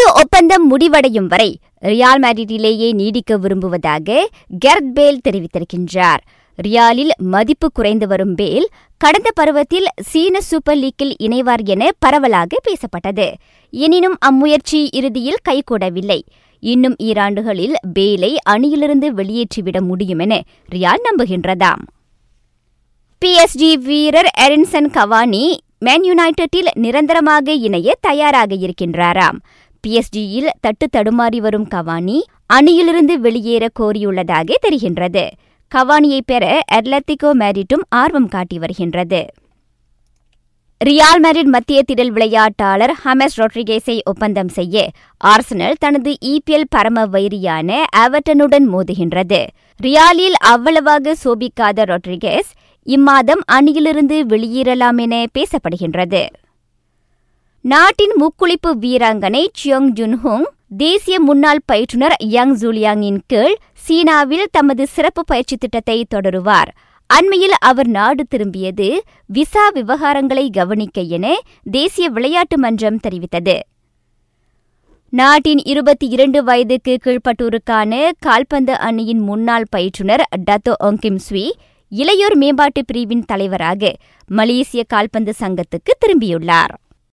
தனது ஒப்பந்தம் முடிவடையும் வரை ரியால் மேட்ரிட்டிலேயே நீடிக்க விரும்புவதாக கெர்த் பேல் தெரிவித்திருக்கின்றார். ரியாலில் மதிப்பு குறைந்து வரும் பேல் கடந்த பருவத்தில் சீன சூப்பர் லீக்கில் இணைவார் என பரவலாக பேசப்பட்டது. எனினும் அம்முயற்சி இறுதியில் கைகூடவில்லை. இன்னும் ஈராண்டுகளில் பேலை அணியிலிருந்து வெளியேற்றிவிட முடியும் என ரியால் நம்புகின்றதாம். பிஎஸ்டி வீரர் எரின்சன் கவானி மேன் யுனைடெட்டில் நிரந்தரமாக இணைய தயாராக இருக்கின்றாராம். பிஎஸ்ஜியில் தட்டு தடுமாறி வரும் கவானி அணியிலிருந்து வெளியேற கோரியுள்ளதாக தெரிகின்றது. கவானியை பெற அட்லத்திகோ மேரிட்டும் ஆர்வம் காட்டி வருகின்றது. ரியால் மேரிட் மத்திய திடல் விளையாட்டாளர் ஹமெஸ் ரொட்ரிகேஸை ஒப்பந்தம் செய்ய ஆர்சனல் தனது இபிஎல் பரம வைரியான அவர்டனுடன் மோதுகின்றது. ரியாலில் அவ்வளவாக சோபிக்காத ரொட்ரிகேஸ் இம்மாதம் அணியிலிருந்து வெளியேறலாம் என பேசப்படுகின்றது. நாட்டின் முக்குளிப்பு வீராங்கனை சியோங் ஜுன்ஹோங் தேசிய முன்னாள் பயிற்றுனர் யங் ஜூலியாங்கின் கீழ் சீனாவில் தமது சிறப்பு பயிற்சி திட்டத்தை தொடருவார். அண்மையில் அவர் நாடு திரும்பியது விசா விவகாரங்களை கவனிக்க என தேசிய விளையாட்டு மன்றம் தெரிவித்தது. நாட்டின் இருபத்தி இரண்டு வயதுக்கு கீழ்ப்பட்டோருக்கான கால்பந்து அணியின் முன்னாள் பயிற்றுனர் டத்தோ ஒங்கிம் ஸ்வி இளையோர் மேம்பாட்டு பிரிவின் தலைவராக மலேசிய கால்பந்து சங்கத்துக்கு திரும்பியுள்ளார்.